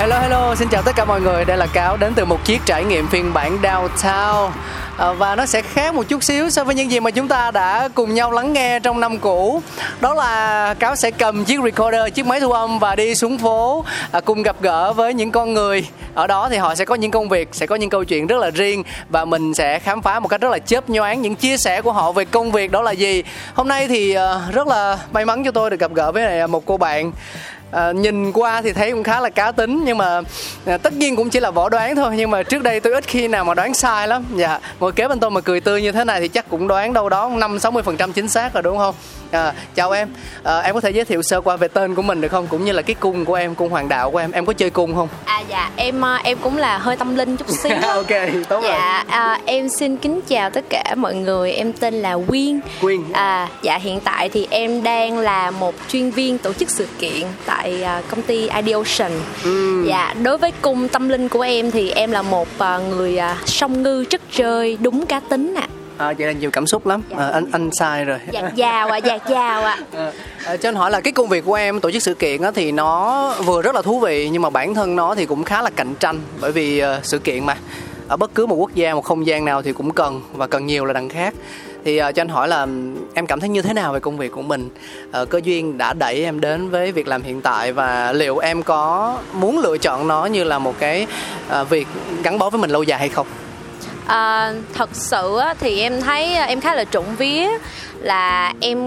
Hello hello, xin chào tất cả mọi người. Đây là Cáo đến từ một chiếc trải nghiệm phiên bản Downtown à, và nó sẽ khác một chút xíu so với những gì mà chúng ta đã cùng nhau lắng nghe trong năm cũ. Đó là Cáo sẽ cầm chiếc recorder, chiếc máy thu âm và đi xuống phố à, cùng gặp gỡ với những con người. Ở đó thì họ sẽ có những công việc, sẽ có những câu chuyện rất là riêng và mình sẽ khám phá một cách rất là chớp nhoáng những chia sẻ của họ về công việc đó là gì. Hôm nay thì à, rất là may mắn cho tôi được gặp gỡ với một cô bạn à, nhìn qua thì thấy cũng khá là cá tính nhưng mà à, tất nhiên cũng chỉ là võ đoán thôi. Nhưng mà trước đây tôi ít khi nào mà đoán sai lắm. Dạ ngồi kế bên tôi mà cười tươi như thế này thì chắc cũng đoán đâu đó năm sáu mươi phần trăm chính xác rồi đúng không? À, chào em. À, em có thể giới thiệu sơ qua về tên của mình được không? Cũng như là cái cung của em cung hoàng đạo của em. Em có chơi cung không? À dạ em em cũng là hơi tâm linh chút xíu ok tốt dạ rồi. À, em xin kính chào tất cả mọi người. Em tên là quyên. Quyên. À dạ hiện tại thì em đang là một chuyên viên tổ chức sự kiện tại uh, công ty Ideocean ừ. dạ đối với cung tâm linh của em thì em là một uh, người uh, song ngư chất chơi đúng cá tính ạ. À à, vậy là nhiều cảm xúc lắm. À, anh anh sai rồi. Dạt dào ạ à, dạt dào ạ. À. à, cho anh hỏi là cái công việc của em tổ chức sự kiện á, thì nó vừa rất là thú vị nhưng mà bản thân nó thì cũng khá là cạnh tranh. Bởi vì uh, sự kiện mà ở bất cứ một quốc gia một không gian nào thì cũng cần và cần nhiều là đằng khác thì uh, cho anh hỏi là em cảm thấy như thế nào về công việc của mình? Uh, cơ duyên đã đẩy em đến với việc làm hiện tại và liệu em có muốn lựa chọn nó như là một cái uh, việc gắn bó với mình lâu dài hay không? À, thật sự thì em thấy em khá là trụng vía là em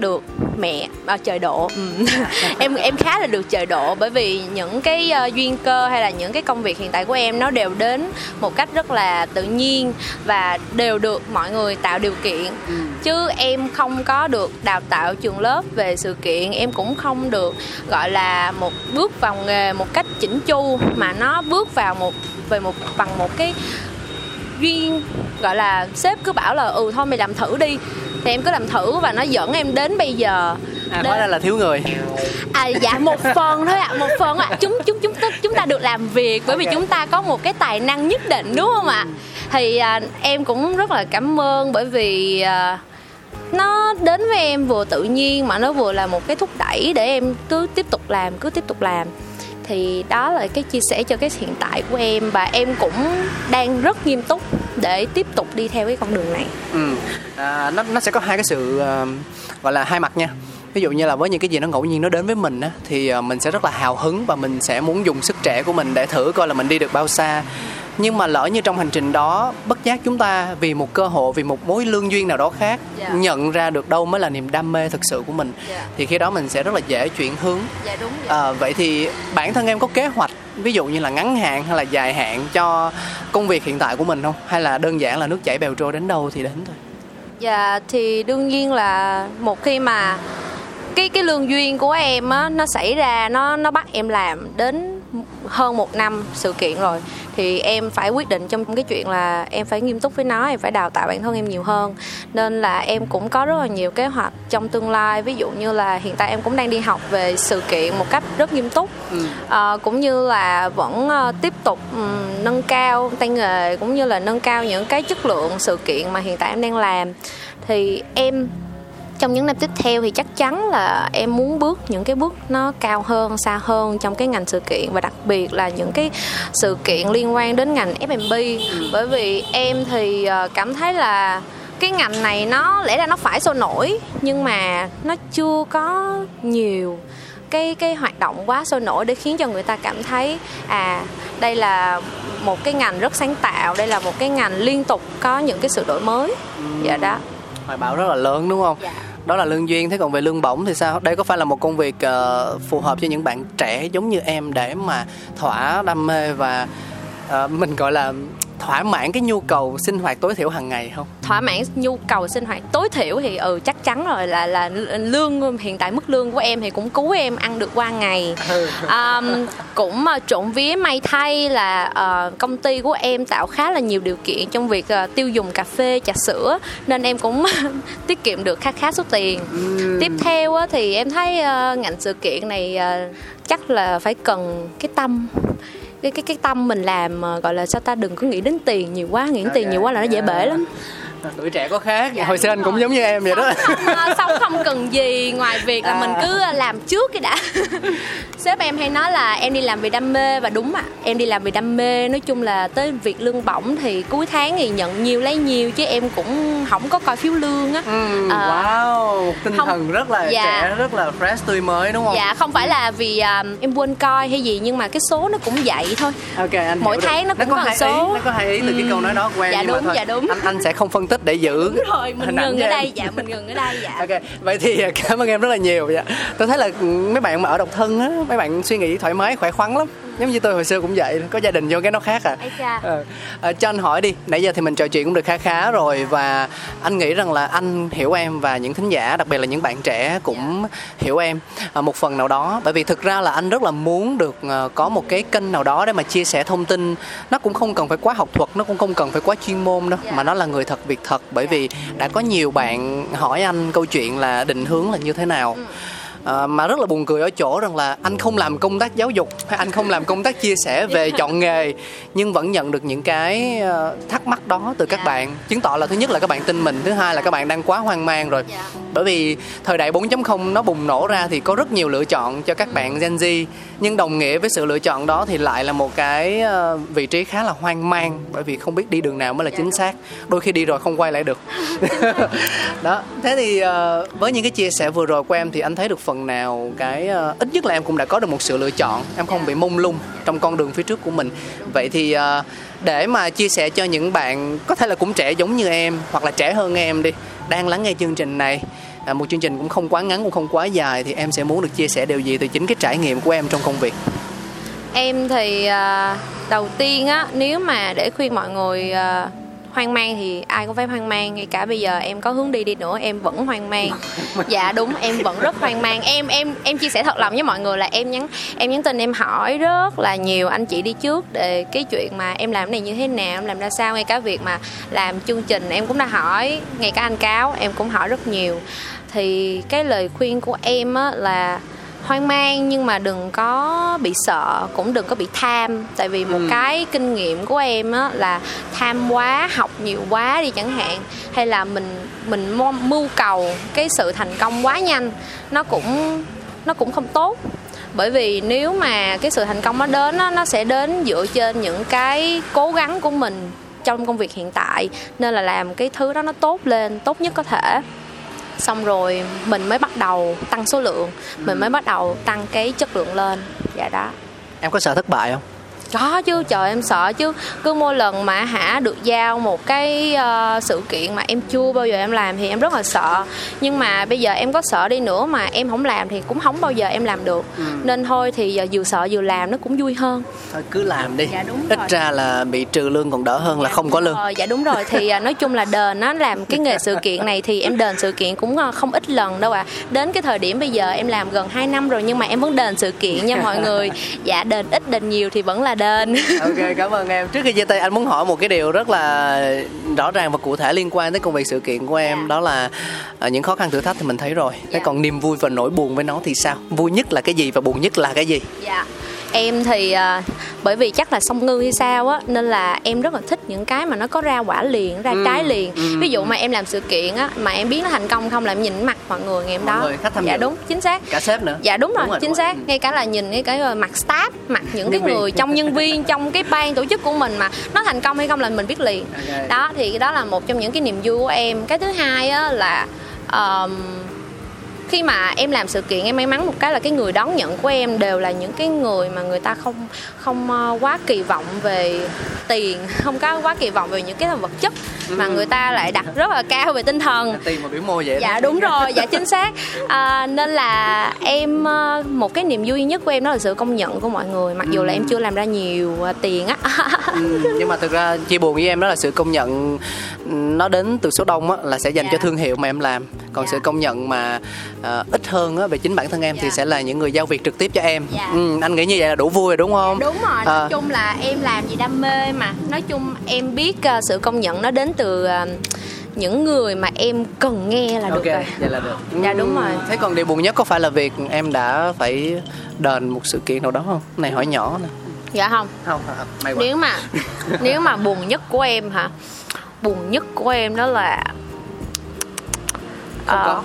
được mẹ à, trời độ ừ. em em khá là được trời độ bởi vì những cái uh, duyên cơ hay là những cái công việc hiện tại của em nó đều đến một cách rất là tự nhiên và đều được mọi người tạo điều kiện ừ. chứ em không có được đào tạo trường lớp về sự kiện em cũng không được gọi là một bước vào nghề một cách chỉnh chu mà nó bước vào một về một bằng một cái duyên gọi là sếp cứ bảo là ừ thôi mày làm thử đi thì em cứ làm thử và nó dẫn em đến bây giờ à hóa ra là thiếu người à dạ một phần thôi ạ à, một phần ạ à. chúng chúng chúng ta chúng ta được làm việc bởi okay. vì chúng ta có một cái tài năng nhất định đúng không ạ à? thì à, em cũng rất là cảm ơn bởi vì à, nó đến với em vừa tự nhiên mà nó vừa là một cái thúc đẩy để em cứ tiếp tục làm cứ tiếp tục làm thì đó là cái chia sẻ cho cái hiện tại của em và em cũng đang rất nghiêm túc để tiếp tục đi theo cái con đường này ừ. à, nó nó sẽ có hai cái sự uh, gọi là hai mặt nha ví dụ như là với những cái gì nó ngẫu nhiên nó đến với mình á thì uh, mình sẽ rất là hào hứng và mình sẽ muốn dùng sức trẻ của mình để thử coi là mình đi được bao xa nhưng mà lỡ như trong hành trình đó bất giác chúng ta vì một cơ hội vì một mối lương duyên nào đó khác yeah. Dạ. nhận ra được đâu mới là niềm đam mê thực sự của mình yeah. Dạ. thì khi đó mình sẽ rất là dễ chuyển hướng dạ, đúng, dạ. À, vậy thì bản thân em có kế hoạch ví dụ như là ngắn hạn hay là dài hạn cho công việc hiện tại của mình không hay là đơn giản là nước chảy bèo trôi đến đâu thì đến thôi dạ thì đương nhiên là một khi mà cái cái lương duyên của em á nó xảy ra nó nó bắt em làm đến hơn một năm sự kiện rồi. Thì em phải quyết định trong cái chuyện là em phải nghiêm túc với nó em phải đào tạo bản thân em nhiều hơn. Nên là em cũng có rất là nhiều kế hoạch trong tương lai. Ví dụ như là hiện tại em cũng đang đi học về sự kiện một cách rất nghiêm túc. Ừ. à, cũng như là vẫn uh, tiếp tục um, nâng cao tay nghề cũng như là nâng cao những cái chất lượng sự kiện mà hiện tại em đang làm. Thì em trong những năm tiếp theo thì chắc chắn là em muốn bước những cái bước nó cao hơn xa hơn trong cái ngành sự kiện và đặc biệt là những cái sự kiện liên quan đến ngành F&B ừ. bởi vì em thì ờ, cảm thấy là cái ngành này nó lẽ ra nó phải sôi nổi nhưng mà nó chưa có nhiều cái cái hoạt động quá sôi nổi để khiến cho người ta cảm thấy à đây là một cái ngành rất sáng tạo đây là một cái ngành liên tục có những cái sự đổi mới. Ừ. dạ đó. Hoài bão rất là lớn đúng không? Dạ đó là lương duyên thế còn về lương bổng thì sao? Đây có phải là một công việc uh, phù hợp cho những bạn trẻ giống như em để mà thỏa đam mê và uh, mình gọi là thỏa mãn cái nhu cầu sinh hoạt tối thiểu hàng ngày không? Thỏa mãn nhu cầu sinh hoạt tối thiểu thì ừ chắc chắn rồi là là lương hiện tại mức lương của em thì cũng cứu em ăn được qua ngày. Um, cũng uh, trộn vía may thay là uh, công ty của em tạo khá là nhiều điều kiện trong việc uh, tiêu dùng cà phê trà sữa nên em cũng tiết kiệm được khá khá số tiền. Ừ. tiếp theo uh, thì em thấy uh, ngành sự kiện này uh, chắc là phải cần cái tâm cái cái cái tâm mình làm gọi là sao ta đừng có nghĩ đến tiền nhiều quá nghĩ đến tiền nhiều quá là nó dễ bể lắm tuổi trẻ có khác. Dạ, hồi xưa anh cũng giống như em vậy đó. Sống không, sống không cần gì ngoài việc là à. mình cứ làm trước cái đã. Sếp em hay nói là em đi làm vì đam mê và đúng ạ à, em đi làm vì đam mê. Nói chung là tới việc lương bổng thì cuối tháng thì nhận nhiều lấy nhiều chứ em cũng không có coi phiếu lương á. Ừ, à, wow tinh không, thần rất là dạ, trẻ rất là fresh tươi mới đúng không? Dạ không phải là vì um, em quên coi hay gì nhưng mà cái số nó cũng vậy thôi. Ok anh mỗi tháng được. nó cũng nó có, có số. ý, nó có hai ý từ ừ. cái câu nói đó em dạ nhưng đúng mà thôi, dạ đúng. Anh anh sẽ không phân tích để giữ đúng rồi mình ngừng ở đây. Dạ mình ngừng ở đây dạ. Ok vậy thì cảm ơn em rất là nhiều dạ. Tôi thấy là mấy bạn mà ở độc thân á mấy bạn suy nghĩ thoải mái khỏe khoắn lắm giống như tôi hồi xưa cũng vậy có gia đình vô cái nó khác à, à, à cho anh hỏi đi nãy giờ thì mình trò chuyện cũng được khá khá rồi và anh nghĩ rằng là anh hiểu em và những thính giả đặc biệt là những bạn trẻ cũng yeah. hiểu em à, một phần nào đó. Bởi vì thực ra là anh rất là muốn được uh, có một cái kênh nào đó để mà chia sẻ thông tin. Nó cũng không cần phải quá học thuật nó cũng không cần phải quá chuyên môn đâu yeah. mà nó là người thật việc thật. Bởi vì đã có nhiều bạn hỏi anh câu chuyện là định hướng là như thế nào. Ừ à, mà rất là buồn cười ở chỗ rằng là anh không làm công tác giáo dục hay anh không làm công tác chia sẻ về chọn nghề nhưng vẫn nhận được những cái ờ, thắc mắc đó từ các bạn. Chứng tỏ là thứ nhất là các bạn tin mình thứ hai là các bạn đang quá hoang mang rồi. Dạ. bởi vì thời đại 4.0 nó bùng nổ ra thì có rất nhiều lựa chọn cho các bạn Gen Z nhưng đồng nghĩa với sự lựa chọn đó thì lại là một cái ờ, vị trí khá là hoang mang bởi vì không biết đi đường nào mới là chính xác. Đôi khi đi rồi không quay lại được. Đó thế thì với những cái chia sẻ vừa rồi của em thì anh thấy được phần nào cái uh, ít nhất là em cũng đã có được một sự lựa chọn. Em không bị mông lung trong con đường phía trước của mình. Vậy thì uh, để mà chia sẻ cho những bạn có thể là cũng trẻ giống như em hoặc là trẻ hơn em đi đang lắng nghe chương trình này à, một chương trình cũng không quá ngắn cũng không quá dài thì em sẽ muốn được chia sẻ điều gì từ chính cái trải nghiệm của em trong công việc? Em thì uh, đầu tiên á nếu mà để khuyên mọi người uh, hoang mang thì ai cũng phải hoang mang, ngay cả bây giờ em có hướng đi đi nữa, em vẫn hoang mang. Dạ đúng, em vẫn rất hoang mang. Em em em chia sẻ thật lòng với mọi người là em nhắn em nhắn tin, em hỏi rất là nhiều anh chị đi trước để cái chuyện mà em làm này như thế nào, em làm ra sao, ngay cả việc mà làm chương trình em cũng đã hỏi, ngay cả anh cáo em cũng hỏi rất nhiều. Thì cái lời khuyên của em á là hoang mang nhưng mà đừng có bị sợ cũng đừng có bị tham. Tại vì một ừ. cái kinh nghiệm của em á là tham quá học nhiều quá đi chẳng hạn hay là mình mình mưu cầu cái sự thành công quá nhanh nó cũng nó cũng không tốt. Bởi vì nếu mà cái sự thành công nó đến nó nó sẽ đến dựa trên những cái cố gắng của mình trong công việc hiện tại nên là làm cái thứ đó nó tốt lên tốt nhất có thể xong rồi mình mới bắt đầu tăng số lượng. Mình mới bắt đầu tăng cái chất lượng lên. Dạ đó. Em có sợ thất bại không? Có chứ trời em sợ chứ. Cứ mỗi lần mà hả được giao một cái uh, sự kiện mà em chưa bao giờ em làm thì em rất là sợ. Nhưng mà bây giờ em có sợ đi nữa mà em không làm thì cũng không bao giờ em làm được. Ừ. nên thôi thì giờ vừa sợ vừa làm nó cũng vui hơn. Thôi cứ làm đi. Dạ, đúng ít rồi. ra là bị trừ lương còn đỡ hơn dạ, là không có lương. rồi, dạ đúng rồi. Thì uh, nói chung là đền nó làm cái nghề sự kiện này thì em đền sự kiện cũng uh, không ít lần đâu à đến cái thời điểm bây giờ em làm gần 2 năm rồi nhưng mà em vẫn đền sự kiện nha mọi người. Dạ đền ít đền nhiều thì vẫn là đền ok cảm ơn em trước khi chia tay anh muốn hỏi một cái điều rất là rõ ràng và cụ thể liên quan tới công việc sự kiện của em yeah. Dạ. đó là uh, những khó khăn thử thách thì mình thấy rồi thế dạ. còn niềm vui và nỗi buồn với nó thì sao vui nhất là cái gì và buồn nhất là cái gì dạ yeah em thì uh, bởi vì chắc là song ngư hay sao á nên là em rất là thích những cái mà nó có ra quả liền ra ừ, trái liền. ừ, ví dụ mà em làm sự kiện á mà em biết nó thành công không là em nhìn mặt mọi người ngày hôm đó. người, khách tham dạ dự. đúng chính xác. Cả sếp nữa. Dạ đúng, đúng rồi, rồi chính xác. ngay cả là nhìn cái cái mặt staff mặt những cái người trong nhân viên trong cái ban tổ chức của mình mà nó thành công hay không là mình biết liền. Okay. đó thì đó là một trong những cái niềm vui của em. Cái thứ hai á là um, khi mà em làm sự kiện em may mắn một cái là cái người đón nhận của em đều là những cái người mà người ta không không ờ, quá kỳ vọng về tiền không có quá kỳ vọng về những cái vật chất mà Ừ. người ta lại đặt rất là cao về tinh thần. Tiền mà biểu môi vậy dạ đúng rồi dạ chính xác. À, nên là em ờ, một cái niềm vui nhất của em đó là sự công nhận của mọi người mặc dù là em chưa làm ra nhiều tiền á. Ừ, nhưng mà thực ra chia buồn với em đó là sự công nhận ừ, nó đến từ số đông á là sẽ dành Dạ. cho thương hiệu mà em làm. Còn Dạ. sự công nhận mà ờ, ít hơn á về chính bản thân em thì Dạ. sẽ là những người giao việc trực tiếp cho em. Dạ. ừ, anh nghĩ như vậy là đủ vui rồi đúng không? Đúng rồi. À. nói chung là em làm gì đam mê mà. Nói chung em biết ờ, sự công nhận nó đến từ ờ, những người mà em cần nghe là ok được rồi. vậy là được. Dạ, đúng rồi. thế còn điều buồn nhất có phải là việc em đã phải đền một sự kiện nào đó không? Này hỏi nhỏ nè. Dạ không. Không không, may quá. Nếu mà nếu mà buồn nhất của em hả buồn nhất của em đó là Không có.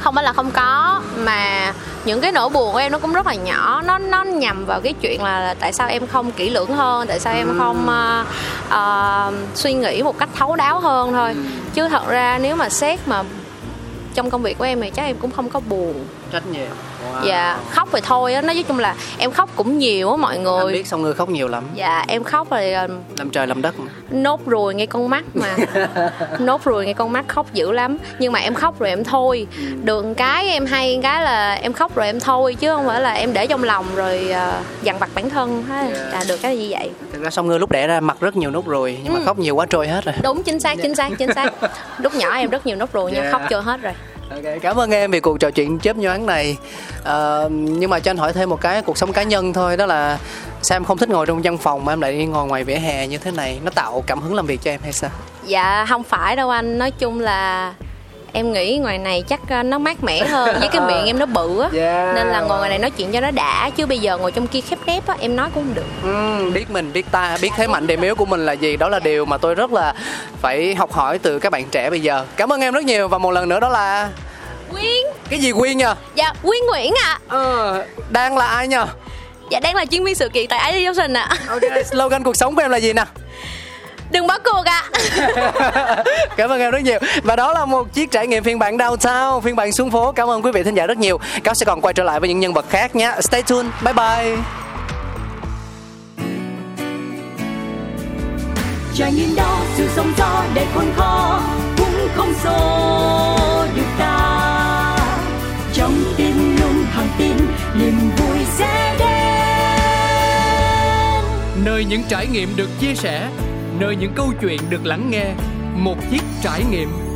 không phải là không có mà những cái nỗi buồn của em nó cũng rất là nhỏ. Nó nó nhằm vào cái chuyện là, là tại sao em không kỹ lưỡng hơn tại sao em không ờ, ờ, suy nghĩ một cách thấu đáo hơn thôi. Chứ thật ra nếu mà xét mà trong công việc của em thì chắc em cũng không có buồn. Trách nhiệm wow. dạ khóc thì thôi á nói chung là em khóc cũng nhiều á mọi người. biết xong người khóc nhiều lắm. Dạ em khóc thì ờ, làm trời làm đất mà. nốt ruồi ngay con mắt mà. Nốt ruồi ngay con mắt khóc dữ lắm. Nhưng mà em khóc rồi em thôi. Được một cái em hay cái là em khóc rồi em thôi chứ không phải là em để trong lòng rồi uh, dằn vặt bản thân ha. Yeah. à, được cái gì vậy. Thực ra xong người lúc đẻ ra mặt rất nhiều nốt ruồi nhưng mà Ừ. khóc nhiều quá trôi hết rồi. Đúng chính xác chính xác chính xác. Lúc nhỏ em rất nhiều nốt ruồi nhưng Yeah. khóc chưa hết rồi Ok, cảm ơn em vì cuộc trò chuyện chớp nhoáng này. À, nhưng mà cho anh hỏi thêm một cái cuộc sống cá nhân thôi đó là sao em không thích ngồi trong văn phòng mà em lại đi ngồi ngoài vỉa hè như thế này? Nó tạo cảm hứng làm việc cho em hay sao? dạ không phải đâu anh nói chung là em nghĩ ngoài này chắc ờ, nó mát mẻ hơn với cái miệng em nó bự á. Yeah. nên là ngồi ngoài này nói chuyện cho nó đã chứ bây giờ ngồi trong kia khép nép á em nói cũng không được. Ừ, biết mình biết ta biết thế mạnh điểm yếu của mình là gì. Đó là điều mà tôi rất là phải học hỏi từ các bạn trẻ bây giờ. Cảm ơn em rất nhiều và một lần nữa đó là Quyên. Cái gì quyên nha Dạ Quyên Nguyễn ạ. Ờ, đang là ai nha Dạ đang là chuyên viên sự kiện tại ID Ocean ạ. Ok slogan cuộc sống của em là gì nè Đừng bỏ cuộc ạ. Cảm ơn em rất nhiều. Và đó là một chiếc trải nghiệm phiên bản downtown phiên bản xuống phố. Cảm ơn quý vị thính giả rất nhiều. Cáo sẽ còn quay trở lại với những nhân vật khác nhé. Stay tuned. Bye bye. Trải nghiệm đó sự sóng gió đầy khôn khó cũng không xô được ta. Trong tim luôn thẳng tin niềm vui sẽ đến. Nơi những trải nghiệm được chia sẻ nơi những câu chuyện được lắng nghe một chiếc trải nghiệm.